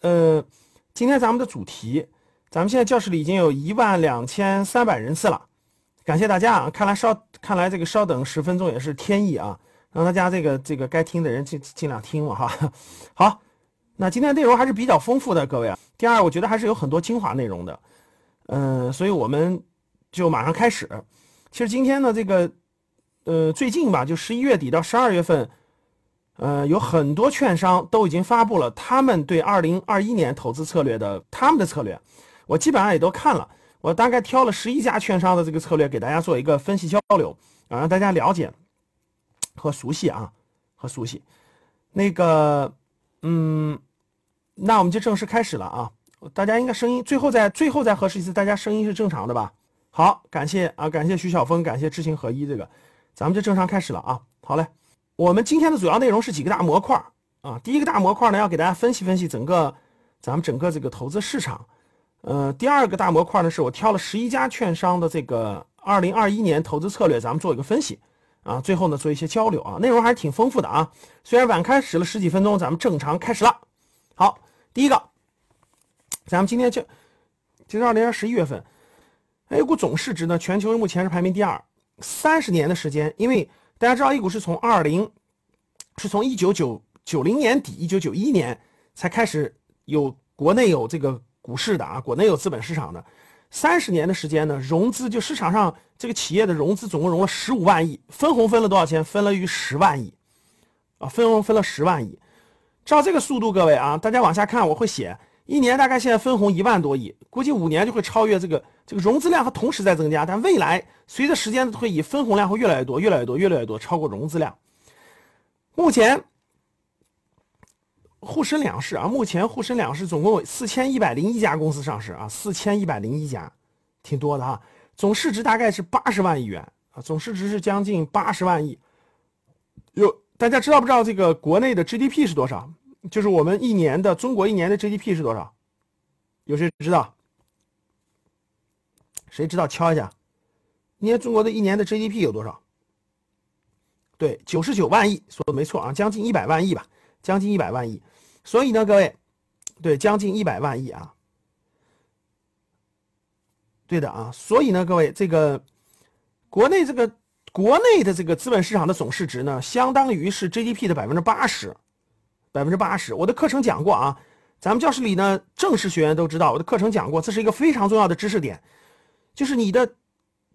呃，今天咱们的主题，咱们现在教室里已经有一万两千三百人次了，感谢大家啊！看来稍看来这个稍等十分钟也是天意啊，让大家这个这个该听的人尽尽量听了哈。好，那今天内容还是比较丰富的，各位啊。第二，我觉得还是有很多精华内容的，嗯，所以我们就马上开始。其实今天呢，这个呃最近吧，就十一月底到十二月份。呃，有很多券商都已经发布了他们对二零二一年投资策略的他们的策略，我基本上也都看了。我大概挑了十一家券商的这个策略给大家做一个分析交流啊，让大家了解和熟悉啊，和熟悉。那个，嗯，那我们就正式开始了啊。大家应该声音最后再最后再核实一次，大家声音是正常的吧？好，感谢啊，感谢徐晓峰，感谢知行合一，这个咱们就正常开始了啊。好嘞。我们今天的主要内容是几个大模块啊，第一个大模块呢，要给大家分析分析整个咱们整个这个投资市场。呃，第二个大模块呢，是我挑了十一家券商的这个二零二一年投资策略，咱们做一个分析啊。最后呢，做一些交流啊，内容还是挺丰富的啊。虽然晚开始了十几分钟，咱们正常开始了。好，第一个，咱们今天就就二零年十一月份，A 股总市值呢，全球目前是排名第二，三十年的时间，因为。大家知道，A 股是从二零，是从一九九九零年底、一九九一年才开始有国内有这个股市的啊，国内有资本市场的，三十年的时间呢，融资就市场上这个企业的融资总共融了十五万亿，分红分了多少钱？分了于十万亿，啊，分红分了十万亿。照这个速度，各位啊，大家往下看，我会写。一年大概现在分红一万多亿，估计五年就会超越这个这个融资量和同时在增加，但未来随着时间的推移，分红量会越来越多，越来越多，越来越多，超过融资量。目前沪深两市啊，目前沪深两市总共有四千一百零一家公司上市啊，四千一百零一家，挺多的哈。总市值大概是八十万亿元啊，总市值是将近八十万亿。有大家知道不知道这个国内的 GDP 是多少？就是我们一年的中国一年的 GDP 是多少？有谁知道？谁知道敲一下？你年中国的一年的 GDP 有多少？对，九十九万亿，说的没错啊，将近一百万亿吧，将近一百万亿。所以呢，各位，对，将近一百万亿啊，对的啊。所以呢，各位，这个国内这个国内的这个资本市场的总市值呢，相当于是 GDP 的百分之八十。百分之八十，我的课程讲过啊，咱们教室里呢，正式学员都知道，我的课程讲过，这是一个非常重要的知识点，就是你的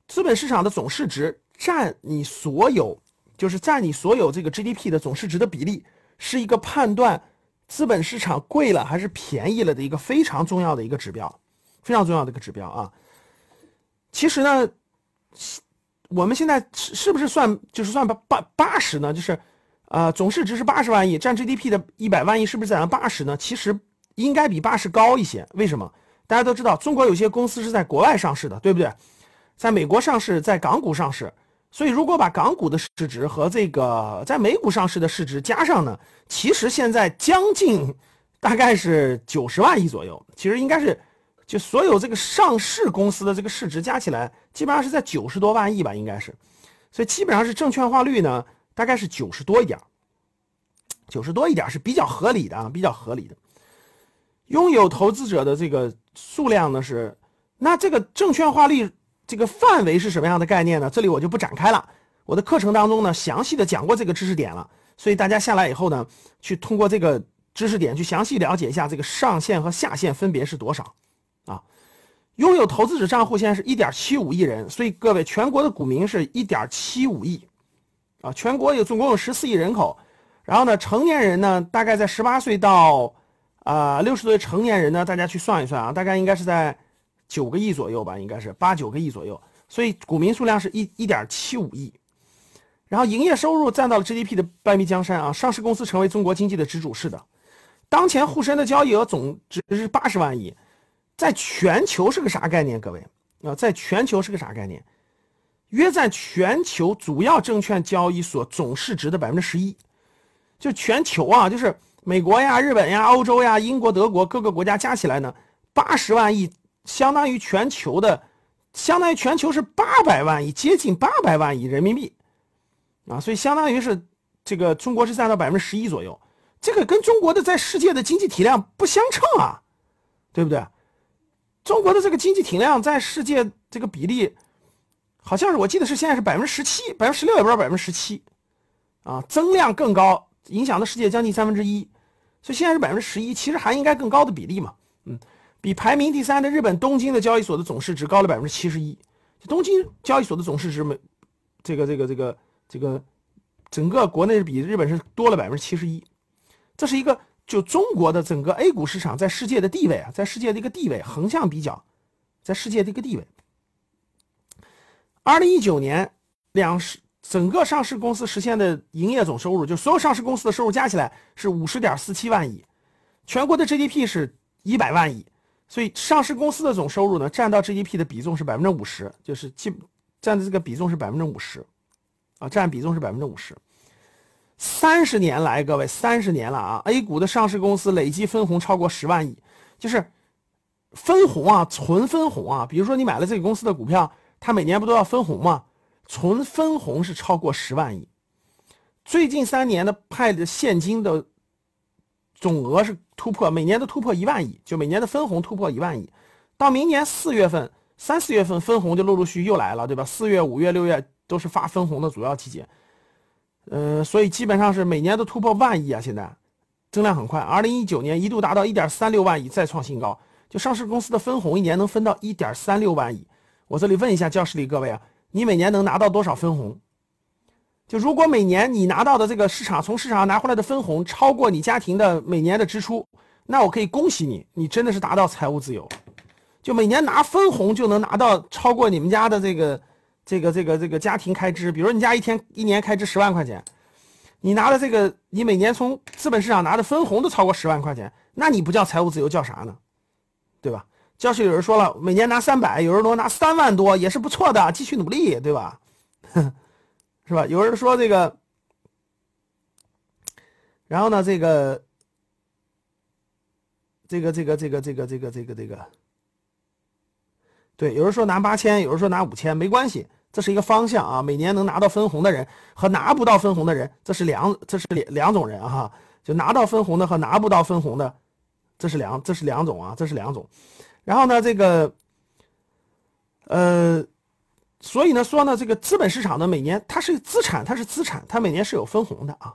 资本市场的总市值占你所有，就是占你所有这个 GDP 的总市值的比例，是一个判断资本市场贵了还是便宜了的一个非常重要的一个指标，非常重要的一个指标啊。其实呢，我们现在是是不是算就是算八八八十呢？就是。啊，总市值是八十万亿，占 GDP 的一百万亿，是不是在八十呢？其实应该比八十高一些。为什么？大家都知道，中国有些公司是在国外上市的，对不对？在美国上市，在港股上市。所以，如果把港股的市值和这个在美股上市的市值加上呢，其实现在将近大概是九十万亿左右。其实应该是，就所有这个上市公司的这个市值加起来，基本上是在九十多万亿吧，应该是。所以基本上是证券化率呢。大概是九十多一点九十多一点是比较合理的啊，比较合理的。拥有投资者的这个数量呢是，那这个证券化率这个范围是什么样的概念呢？这里我就不展开了。我的课程当中呢，详细的讲过这个知识点了，所以大家下来以后呢，去通过这个知识点去详细了解一下这个上限和下限分别是多少啊。拥有投资者账户现在是一点七五亿人，所以各位全国的股民是一点七五亿。啊，全国有总共有十四亿人口，然后呢，成年人呢，大概在十八岁到啊六十岁成年人呢，大家去算一算啊，大概应该是在九个亿左右吧，应该是八九个亿左右，所以股民数量是一一点七五亿，然后营业收入占到了 GDP 的半壁江山啊，上市公司成为中国经济的支柱，是的，当前沪深的交易额总值是八十万亿，在全球是个啥概念？各位啊，在全球是个啥概念？约占全球主要证券交易所总市值的百分之十一，就全球啊，就是美国呀、日本呀、欧洲呀、英国、德国各个国家加起来呢，八十万亿，相当于全球的，相当于全球是八百万亿，接近八百万亿人民币，啊，所以相当于是这个中国是占到百分之十一左右，这个跟中国的在世界的经济体量不相称啊，对不对？中国的这个经济体量在世界这个比例，好像是我记得是现在是百分之十七，百分之十六也不知道百分之十七，啊，增量更高，影响的世界将近三分之一，所以现在是百分之十一，其实还应该更高的比例嘛，嗯，比排名第三的日本东京的交易所的总市值高了百分之七十一，东京交易所的总市值没，这个这个这个这个，整个国内比日本是多了百分之七十一，这是一个。就中国的整个 A 股市场在世界的地位啊，在世界的一个地位，横向比较，在世界的一个地位。二零一九年两市整个上市公司实现的营业总收入，就所有上市公司的收入加起来是五十点四七万亿，全国的 GDP 是一百万亿，所以上市公司的总收入呢，占到 GDP 的比重是百分之五十，就是基占的这个比重是百分之五十，啊，占比重是百分之五十。三十年来，各位，三十年了啊！A 股的上市公司累计分红超过十万亿，就是分红啊，纯分红啊。比如说你买了这个公司的股票，它每年不都要分红吗？纯分红是超过十万亿。最近三年的派的现金的总额是突破，每年都突破一万亿，就每年的分红突破一万亿。到明年四月份、三四月份分红就陆陆续续又来了，对吧？四月、五月、六月都是发分红的主要季节。呃，所以基本上是每年都突破万亿啊！现在增量很快，二零一九年一度达到一点三六万亿，再创新高。就上市公司的分红，一年能分到一点三六万亿。我这里问一下教室里各位啊，你每年能拿到多少分红？就如果每年你拿到的这个市场从市场上拿回来的分红超过你家庭的每年的支出，那我可以恭喜你，你真的是达到财务自由。就每年拿分红就能拿到超过你们家的这个。这个这个这个家庭开支，比如你家一天一年开支十万块钱，你拿的这个，你每年从资本市场拿的分红都超过十万块钱，那你不叫财务自由叫啥呢？对吧？教室有人说了，每年拿三百，有人说拿三万多也是不错的，继续努力，对吧？是吧？有人说这个，然后呢，这个，这个这个这个这个这个这个这个。对，有人说拿八千，有人说拿五千，没关系，这是一个方向啊。每年能拿到分红的人和拿不到分红的人，这是两，这是两两种人哈。就拿到分红的和拿不到分红的，这是两，这是两种啊，这是两种。然后呢，这个，呃，所以呢说呢，这个资本市场呢，每年它是资产，它是资产，它每年是有分红的啊。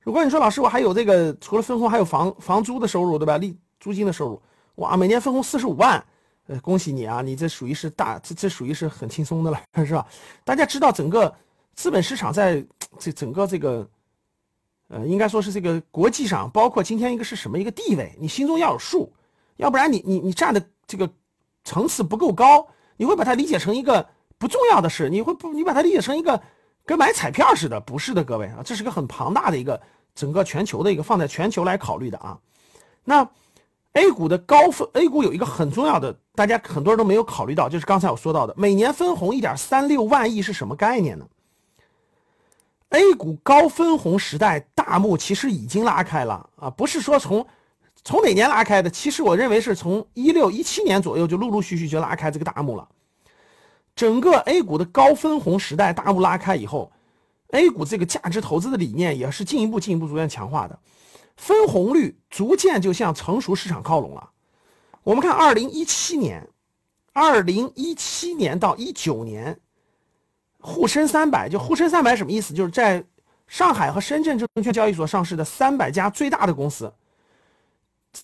如果你说老师，我还有这个除了分红，还有房房租的收入，对吧？利租金的收入，哇，每年分红四十五万。呃，恭喜你啊！你这属于是大，这这属于是很轻松的了，是吧？大家知道整个资本市场在这整个这个，呃，应该说是这个国际上，包括今天一个是什么一个地位，你心中要有数，要不然你你你站的这个层次不够高，你会把它理解成一个不重要的事，你会不你把它理解成一个跟买彩票似的，不是的，各位啊，这是个很庞大的一个整个全球的一个放在全球来考虑的啊，那。A 股的高分，A 股有一个很重要的，大家很多人都没有考虑到，就是刚才我说到的，每年分红一点三六万亿是什么概念呢？A 股高分红时代大幕其实已经拉开了啊，不是说从从哪年拉开的，其实我认为是从一六一七年左右就陆陆续续就拉开这个大幕了。整个 A 股的高分红时代大幕拉开以后，A 股这个价值投资的理念也是进一步进一步逐渐强化的。分红率逐渐就向成熟市场靠拢了。我们看，二零一七年，二零一七年到一九年，沪深三百就沪深三百什么意思？就是在上海和深圳证券交易所上市的三百家最大的公司，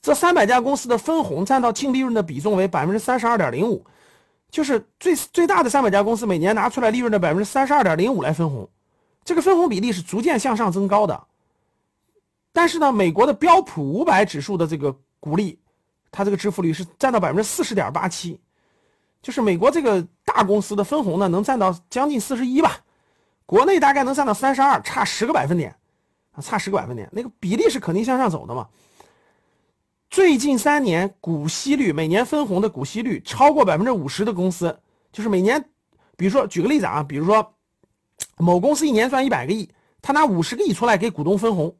这三百家公司的分红占到净利润的比重为百分之三十二点零五，就是最最大的三百家公司每年拿出来利润的百分之三十二点零五来分红，这个分红比例是逐渐向上增高的。但是呢，美国的标普五百指数的这个股利，它这个支付率是占到百分之四十点八七，就是美国这个大公司的分红呢，能占到将近四十一吧，国内大概能占到三十二，差十个百分点，啊，差十个百分点，那个比例是肯定向上走的嘛。最近三年股息率，每年分红的股息率超过百分之五十的公司，就是每年，比如说举个例子啊，比如说某公司一年赚一百个亿，他拿五十个亿出来给股东分红。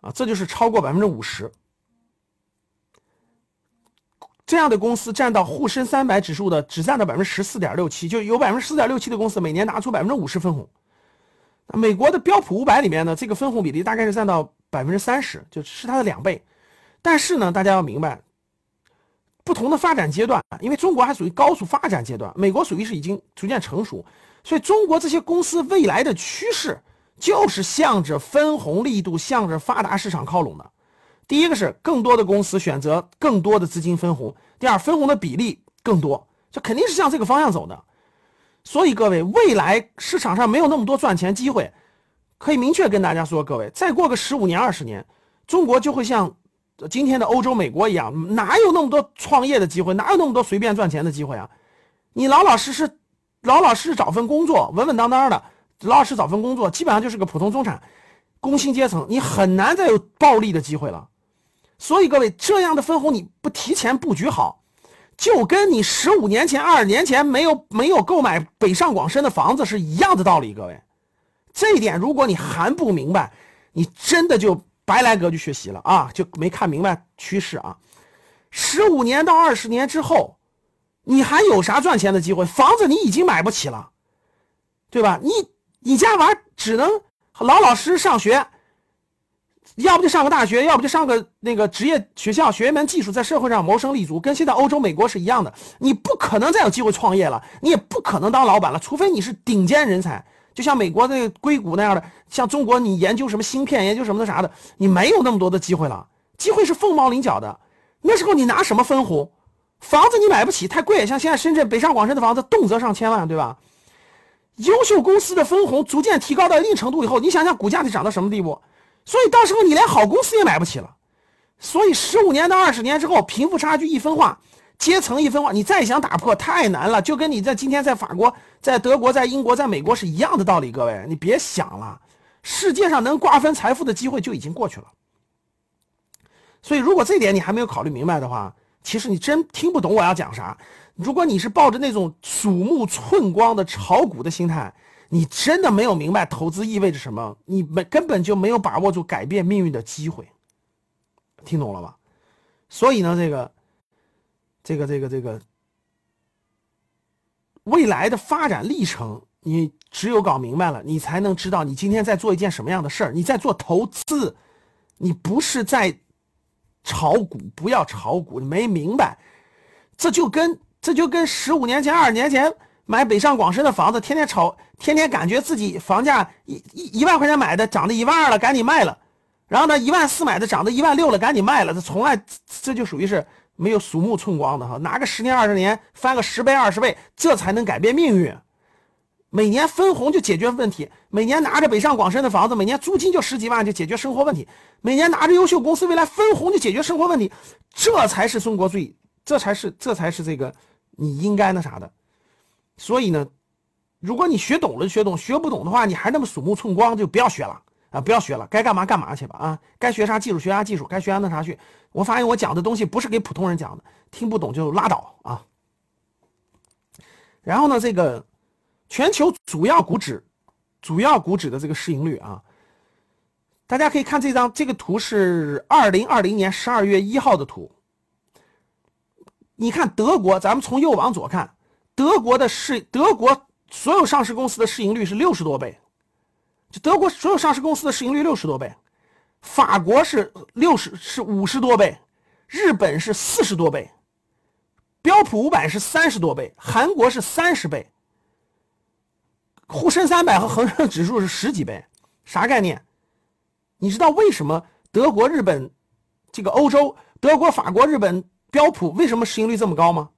啊，这就是超过百分之五十，这样的公司占到沪深三百指数的只占到百分之十四点六七，就有百分之十四点六七的公司每年拿出百分之五十分红。美国的标普五百里面呢，这个分红比例大概是占到百分之三十，就是它的两倍。但是呢，大家要明白，不同的发展阶段，因为中国还属于高速发展阶段，美国属于是已经逐渐成熟，所以中国这些公司未来的趋势就是向着分红力度、向着发达市场靠拢的。第一个是更多的公司选择更多的资金分红，第二分红的比例更多，这肯定是向这个方向走的。所以各位，未来市场上没有那么多赚钱机会，可以明确跟大家说，各位，再过个十五年、二十年，中国就会像今天的欧洲、美国一样，哪有那么多创业的机会，哪有那么多随便赚钱的机会啊？你老老实实、老老实实找份工作，稳稳当当的，老老实实找份工作，基本上就是个普通中产、工薪阶层，你很难再有暴利的机会了。所以各位，这样的分红你不提前布局好，就跟你十五年前、二十年前没有没有购买北上广深的房子是一样的道理。各位，这一点如果你还不明白，你真的就白来格局学习了啊，就没看明白趋势啊。十五年到二十年之后，你还有啥赚钱的机会？房子你已经买不起了，对吧？你你家娃只能老老实实上学。要不就上个大学，要不就上个那个职业学校，学一门技术，在社会上谋生立足，跟现在欧洲、美国是一样的。你不可能再有机会创业了，你也不可能当老板了，除非你是顶尖人才，就像美国那个硅谷那样的，像中国你研究什么芯片，研究什么的啥的，你没有那么多的机会了。机会是凤毛麟角的，那时候你拿什么分红？房子你买不起，太贵。像现在深圳北上广深的房子，动辄上千万，对吧？优秀公司的分红逐渐提高到一定程度以后，你想想股价得涨到什么地步？所以到时候你连好公司也买不起了，所以十五年到二十年之后，贫富差距一分化，阶层一分化，你再想打破太难了，就跟你在今天在法国、在德国、在英国、在美国是一样的道理。各位，你别想了，世界上能瓜分财富的机会就已经过去了。所以如果这点你还没有考虑明白的话，其实你真听不懂我要讲啥。如果你是抱着那种鼠目寸光的炒股的心态。你真的没有明白投资意味着什么？你没根本就没有把握住改变命运的机会，听懂了吧？所以呢，这个，这个，这个，这个未来的发展历程，你只有搞明白了，你才能知道你今天在做一件什么样的事儿。你在做投资，你不是在炒股，不要炒股，你没明白？这就跟这就跟十五年前、二十年前。买北上广深的房子，天天炒，天天感觉自己房价一一一万块钱买的涨到一万二了，赶紧卖了。然后呢，一万四买的涨到一万六了，赶紧卖了。这从来这就属于是没有鼠目寸光的哈，拿个十年二十年翻个十倍二十倍，这才能改变命运。每年分红就解决问题，每年拿着北上广深的房子，每年租金就十几万就解决生活问题，每年拿着优秀公司未来分红就解决生活问题，这才是中国最，这才是这才是这个你应该那啥的。所以呢，如果你学懂了学懂，学不懂的话，你还那么鼠目寸光，就不要学了啊！不要学了，该干嘛干嘛去吧啊！该学啥技术学啥技术，该学啥那啥去。我发现我讲的东西不是给普通人讲的，听不懂就拉倒啊。然后呢，这个全球主要股指，主要股指的这个市盈率啊，大家可以看这张这个图是二零二零年十二月一号的图。你看德国，咱们从右往左看。德国的市，德国所有上市公司的市盈率是六十多倍，就德国所有上市公司的市盈率六十多倍，法国是六十是五十多倍，日本是四十多倍，标普五百是三十多倍，韩国是三十倍，沪深三百和恒生指数是十几倍，啥概念？你知道为什么德国、日本这个欧洲，德国、法国、日本标普为什么市盈率这么高吗？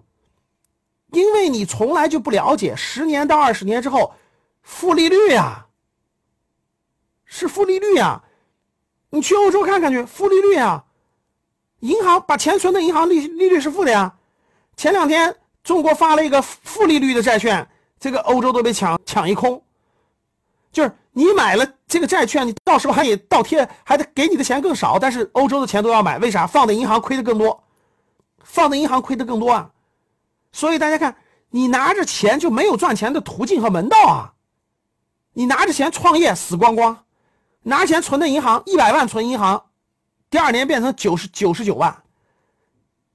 因为你从来就不了解，十年到二十年之后，负利率呀，是负利率呀。你去欧洲看看去，负利率啊，银行把钱存的银行利利率是负的呀。前两天中国发了一个负利率的债券，这个欧洲都被抢抢一空。就是你买了这个债券，你到时候还得倒贴，还得给你的钱更少，但是欧洲的钱都要买，为啥？放在银行亏的更多，放在银行亏的更多啊。所以大家看，你拿着钱就没有赚钱的途径和门道啊！你拿着钱创业死光光，拿钱存的银行一百万存银行，第二年变成九十九十九万，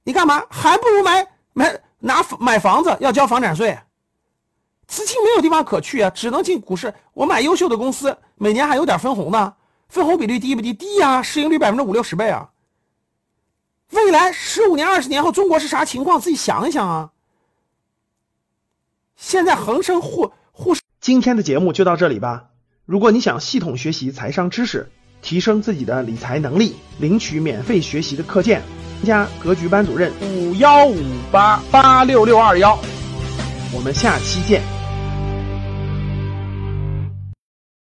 你干嘛？还不如买买拿买房子要交房产税，资金没有地方可去啊，只能进股市。我买优秀的公司，每年还有点分红呢，分红比率低不低？低呀，市盈率百分之五六十倍啊。未来十五年、二十年后，中国是啥情况？自己想一想啊。现在恒生沪沪市，今天的节目就到这里吧。如果你想系统学习财商知识，提升自己的理财能力，领取免费学习的课件，加格局班主任五幺五八八六六二幺。我们下期见。